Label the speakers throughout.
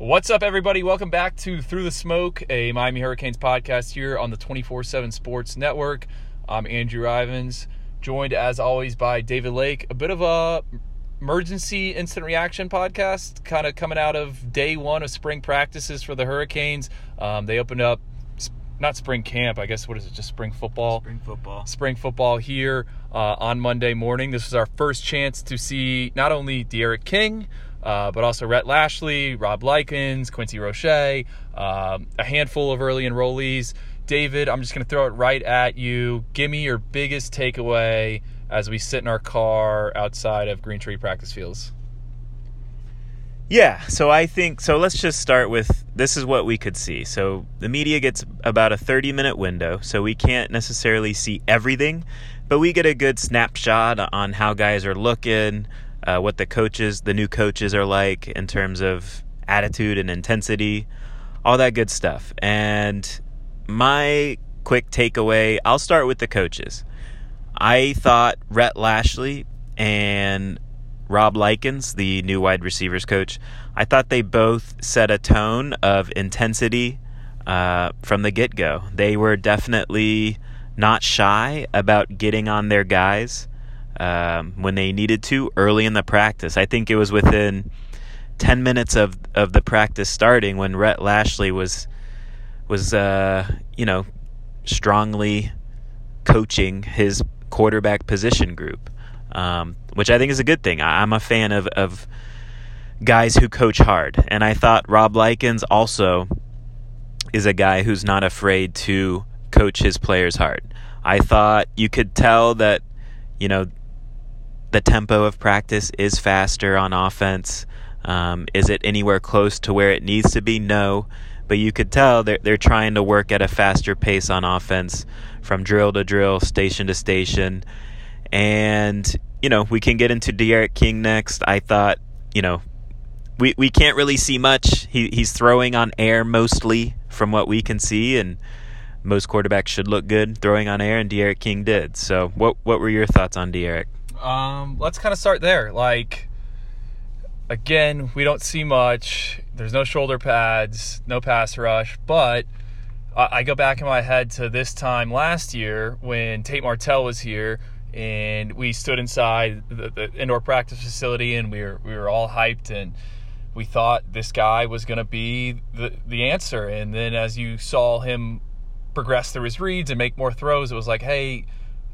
Speaker 1: What's up, everybody? Welcome back to Through the Smoke, a Miami Hurricanes podcast here on the 24 7 Sports Network. I'm Andrew Ivins, joined as always by David Lake. A bit of a emergency instant reaction podcast, kind of coming out of day one of spring practices for the Hurricanes. Um, they opened up, not spring camp, I guess, what is it, just spring football?
Speaker 2: Spring football.
Speaker 1: Spring football here uh, on Monday morning. This is our first chance to see not only D'Eriq King, uh, but also Rhett Lashlee, Rob Likens, Quincy Roche, um, a handful of early enrollees. David, I'm just going to throw it right at you. Give me your biggest takeaway as we sit in our car outside of Green Tree practice fields.
Speaker 2: Yeah, so I think so. Let's just start with this is what we could see. So the media gets about a 30 minute window, so we can't necessarily see everything, but we get a good snapshot on how guys are looking, uh, what the coaches, the new coaches are like in terms of attitude and intensity, all that good stuff. And my quick takeaway I'll start with the coaches. I thought Rhett Lashlee and Rob Likens, the new wide receivers coach, I thought they both set a tone of intensity uh, from the get go. They were definitely not shy about getting on their guys um, when they needed to early in the practice. I think it was within 10 minutes of, of the practice starting when Rhett Lashlee was was uh, you know strongly coaching his quarterback position group, um, which I think is a good thing. I'm a fan of, of guys who coach hard, and I thought Rob Likens also is a guy who's not afraid to coach his players hard. I thought you could tell that you know the tempo of practice is faster on offense. Um, is it anywhere close to where it needs to be? No. But you could tell they're, they're trying to work at a faster pace on offense from drill to drill, station to station. And, you know, we can get into D'Eriq King next. I thought, you know, we, we can't really see much. He, he's throwing on air mostly from what we can see. And most quarterbacks should look good throwing on air, and D'Eriq King did. So, what, what were your thoughts on D'Eriq?
Speaker 1: Um, let's kind of start there. Like, again, we don't see much. There's no shoulder pads, no pass rush, but I go back in my head to this time last year when Tate Martell was here and we stood inside the, the indoor practice facility and we were we were all hyped and we thought this guy was going to be the the answer. And then as you saw him progress through his reads and make more throws, it was like, hey,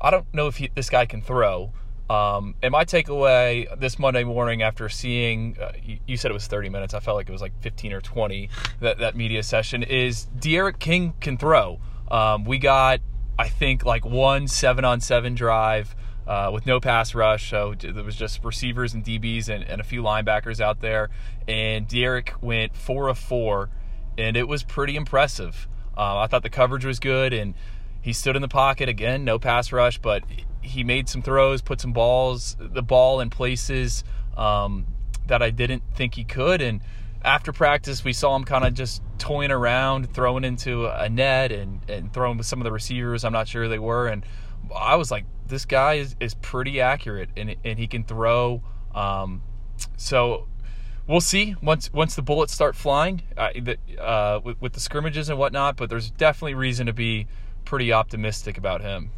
Speaker 1: I don't know if he, this guy can throw. Um, and my takeaway this Monday morning after seeing, uh, you, you, said it was 30 minutes, I felt like it was like 15 or 20, that, that media session, is D'Eriq King can throw. Um, we got, I think, like one seven on seven drive uh, with no pass rush. So there was just receivers and DBs and, and a few linebackers out there. And D'Eriq went four of four, and it was pretty impressive. Uh, I thought the coverage was good, and he stood in the pocket again, no pass rush, but he made some throws, put some balls, the ball in places um, that I didn't think he could. And after practice, we saw him kind of just toying around, throwing into a net and, and throwing with some of the receivers. I'm not sure they were. And I was like, this guy is, is pretty accurate and, and he can throw. Um, so we'll see once once the bullets start flying uh, the, uh, with, with the scrimmages and whatnot. But there's definitely reason to be pretty optimistic about him.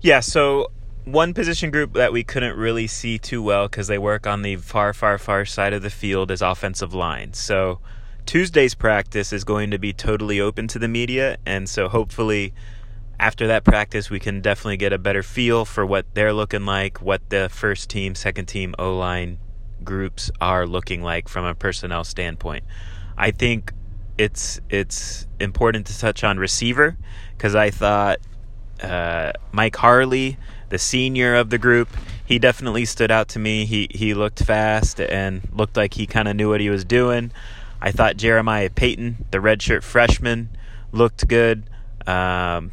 Speaker 2: Yeah, so one position group that we couldn't really see too well because they work on the far, far, far side of the field is offensive line. So Tuesday's practice is going to be totally open to the media, and so hopefully after that practice we can definitely get a better feel for what they're looking like, what the first team, second team O line groups are looking like from a personnel standpoint. I think it's it's important to touch on receiver because I thought uh, Mike Harley, the senior of the group, he definitely stood out to me. He he looked fast and looked like he kind of knew what he was doing. I thought Jeremiah Payton, the redshirt freshman, looked good. Um,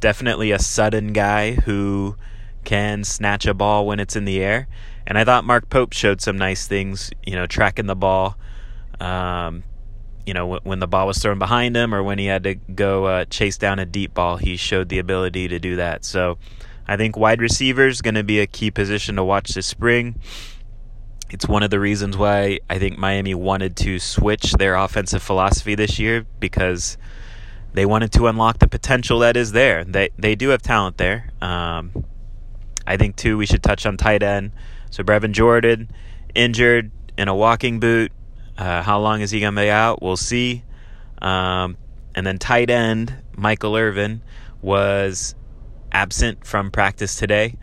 Speaker 2: definitely a sudden guy who can snatch a ball when it's in the air. And I thought Mark Pope showed some nice things, you know, tracking the ball. Um, you know, when the ball was thrown behind him or when he had to go uh, chase down a deep ball, he showed the ability to do that. So I think wide receiver is going to be a key position to watch this spring. It's one of the reasons why I think Miami wanted to switch their offensive philosophy this year because they wanted to unlock the potential that is there. They they do have talent there. Um, I think too we should touch on tight end. So Brevin Jordan injured in a walking boot. Uh, how long is he going to be out? We'll see. Um, and then tight end Michael Irvin was absent from practice today.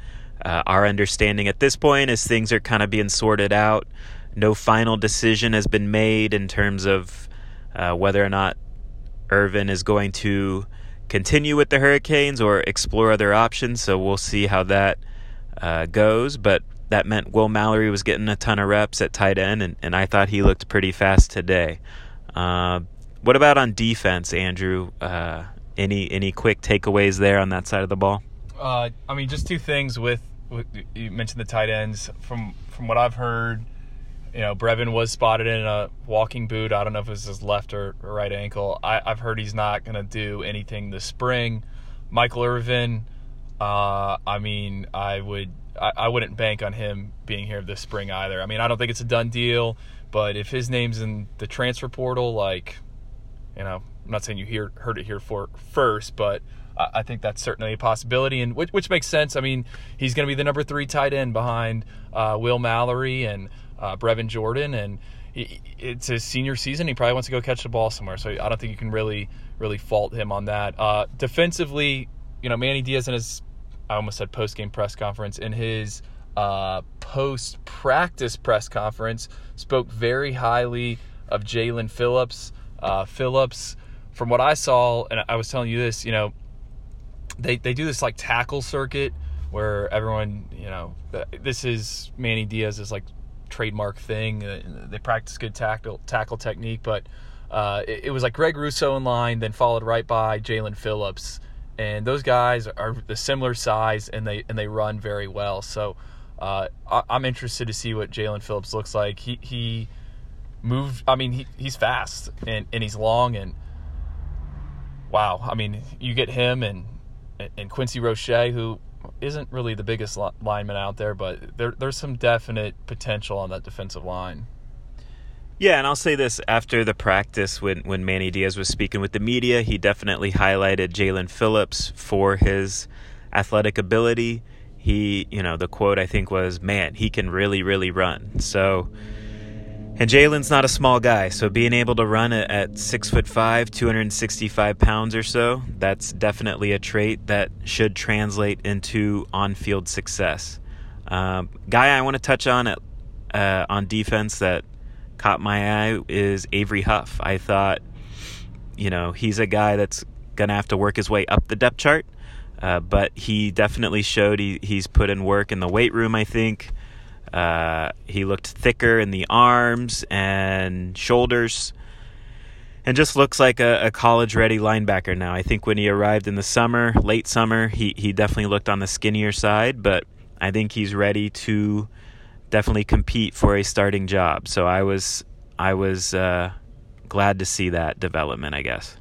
Speaker 2: Uh, our understanding at this point is things are kind of being sorted out. No final decision has been made in terms of uh, whether or not Irvin is going to continue with the Hurricanes or explore other options. So we'll see how that uh, goes. But that meant Will Mallory was getting a ton of reps at tight end, and, and I thought he looked pretty fast today. Uh, what about on defense, Andrew? Uh, any any quick takeaways there on that side of the ball?
Speaker 1: Uh, I mean, just two things with, with, you mentioned the tight ends. From from what I've heard, you know, Brevin was spotted in a walking boot. I don't know if it was his left or, right ankle. I, have heard he's not going to do anything this spring. Michael Irvin, uh, I mean, I would I, I wouldn't bank on him being here this spring either. I mean, I don't think it's a done deal, but if his name's in the transfer portal, like, you know, I'm not saying you hear heard it here for first, but I think that's certainly a possibility, and which, which makes sense. I mean, he's going to be the number three tight end behind uh, Will Mallory and uh, Brevin Jordan, and he, it's his senior season. He probably wants to go catch the ball somewhere, so I don't think you can really really fault him on that. Uh, defensively, you know, Manny Diaz and his I almost said post game press conference in his uh, post practice press conference spoke very highly of Jaelan Phillips. Uh, Phillips, from what I saw, and I was telling you this, you know, they they do this like tackle circuit where everyone, you know, this is Manny Diaz's like trademark thing. Uh, they practice good tackle tackle technique, but uh, it, it, was like Greg Rousseau in line, then followed right by Jaelan Phillips, and those guys are the similar size and they and they run very well. So uh, I, am interested to see what Jaelan Phillips looks like. He he moved. I mean, he, he's fast and and he's long and wow. I mean, you get him and and Quincy Roche, who isn't really the biggest lineman out there, but there, there's some definite potential on that defensive line.
Speaker 2: Yeah, and I'll say this after the practice when, when Manny Diaz was speaking with the media, he definitely highlighted Jaelan Phillips for his athletic ability. He, you know, the quote I think was, man, he can really, really run. So, and Jaelan's not a small guy, so being able to run at six foot five, 265 pounds or so, that's definitely a trait that should translate into on-field success. Um, guy I want to touch on at, uh, on defense that caught my eye is Avery Huff. I thought, you know, he's a guy that's gonna have to work his way up the depth chart, uh, but he definitely showed he, he's put in work in the weight room. I think. Uh, he looked thicker in the arms and shoulders and just looks like a, a college ready linebacker now. I think when he arrived in the summer, late summer, he, he definitely looked on the skinnier side, but I think he's ready to definitely compete for a starting job. So I was I was uh, glad to see that development, I guess.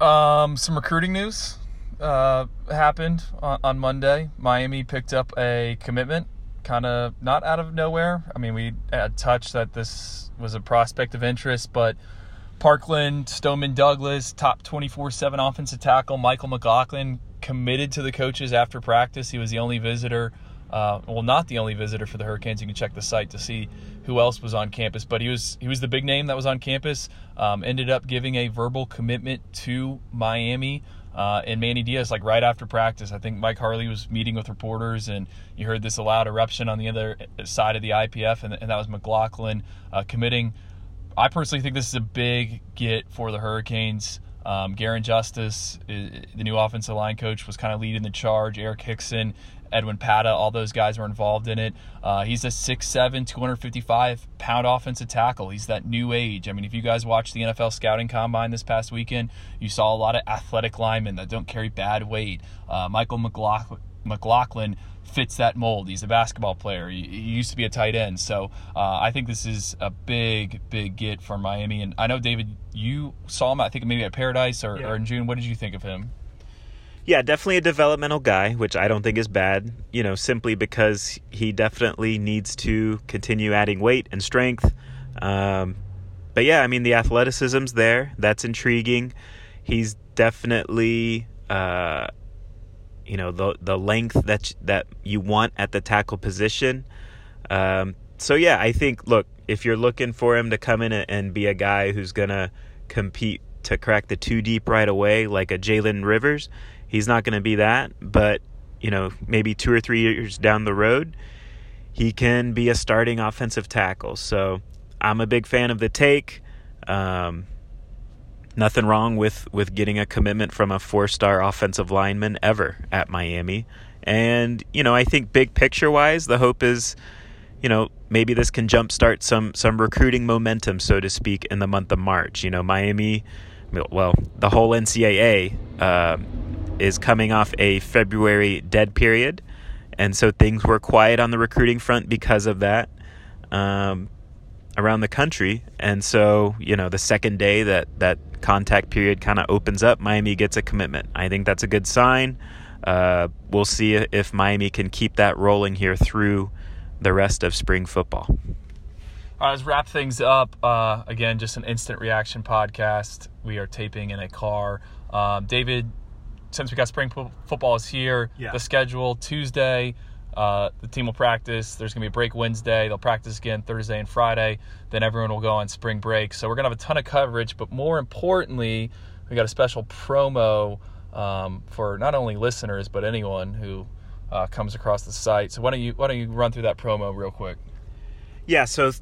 Speaker 1: Um, some recruiting news uh, happened on, on Monday. Miami picked up a commitment, kind of not out of nowhere. I mean, we had touched that this was a prospect of interest, but Parkland, Stoneman Douglas, top 24 7 offensive tackle, Michael McLaughlin committed to the coaches after practice. He was the only visitor. Uh, well, not the only visitor for the Hurricanes. You can check the site to see who else was on campus, but he was he was the big name that was on campus. Um, ended up giving a verbal commitment to Miami. Uh, and Manny Diaz, like right after practice, I think Mike Harley was meeting with reporters, and you heard this loud eruption on the other side of the IPF, and, and that was McLaughlin uh, committing. I personally think this is a big get for the Hurricanes. Um, Garin Justice, the new offensive line coach, was kind of leading the charge. Eric Hickson Edwin Pata, all those guys were involved in it. Uh, he's a 6'7, 255 pound offensive tackle. He's that new age. I mean, if you guys watched the NFL scouting combine this past weekend, you saw a lot of athletic linemen that don't carry bad weight. Uh, Michael McLaughlin, McLaughlin fits that mold. He's a basketball player. He, he used to be a tight end. So uh, I think this is a big, big get for Miami. And I know, David, you saw him, I think maybe at Paradise or, yeah. or in June. What did you think of him?
Speaker 2: Yeah, definitely a developmental guy, which I don't think is bad, you know, simply because he definitely needs to continue adding weight and strength. Um, but yeah, I mean, the athleticism's there. That's intriguing. He's definitely, uh, you know, the the length that that you want at the tackle position. Um, so yeah, I think look, if you're looking for him to come in and be a guy who's gonna compete to crack the two deep right away, like a Jalen Rivers, he's not gonna be that. But you know, maybe two or three years down the road, he can be a starting offensive tackle. So I'm a big fan of the take. Um, nothing wrong with with getting a commitment from a four star offensive lineman ever at Miami. And you know, I think big picture wise, the hope is you know, maybe this can jumpstart some some recruiting momentum, so to speak, in the month of March. You know, Miami, well, the whole NCAA uh, is coming off a February dead period, and so things were quiet on the recruiting front because of that um, around the country. And so, you know, the second day that that contact period kind of opens up, Miami gets a commitment. I think that's a good sign. Uh, we'll see if Miami can keep that rolling here through the rest of spring football.
Speaker 1: All right, let's wrap things up. Uh, again, just an instant reaction podcast. We are taping in a car. Um, David, since we got spring football is here, yeah. the schedule Tuesday, uh, the team will practice. There's going to be a break Wednesday. They'll practice again Thursday and Friday. Then everyone will go on spring break. So we're going to have a ton of coverage, but more importantly, we got a special promo um, for not only listeners but anyone who uh, comes across the site. So why don't you why don't you run through that promo real quick?
Speaker 2: Yeah. So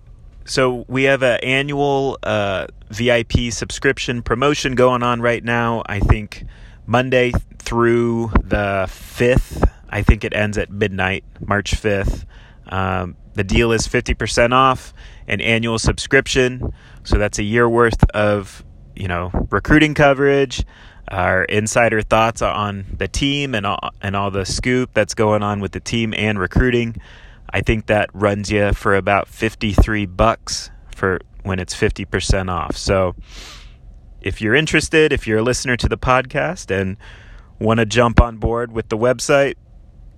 Speaker 2: so we have an annual uh, VIP subscription promotion going on right now. I think Monday through the fifth. I think it ends at midnight, March fifth. Um, the deal is fifty percent off an annual subscription. So that's a year worth of you know recruiting coverage our insider thoughts on the team and all, and all the scoop that's going on with the team and recruiting. I think that runs you for about 53 bucks for when it's 50% off. So if you're interested, if you're a listener to the podcast and want to jump on board with the website,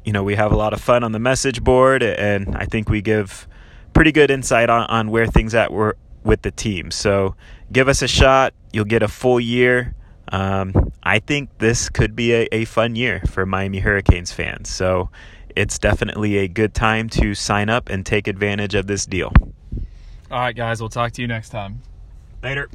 Speaker 2: you know, we have a lot of fun on the message board and I think we give pretty good insight on, on where things at were with the team. So give us a shot. You'll get a full year um, I think this could be a, a fun year for Miami Hurricanes fans. So it's definitely a good time to sign up and take advantage of this deal.
Speaker 1: All right, guys, we'll talk to you next time.
Speaker 2: Later.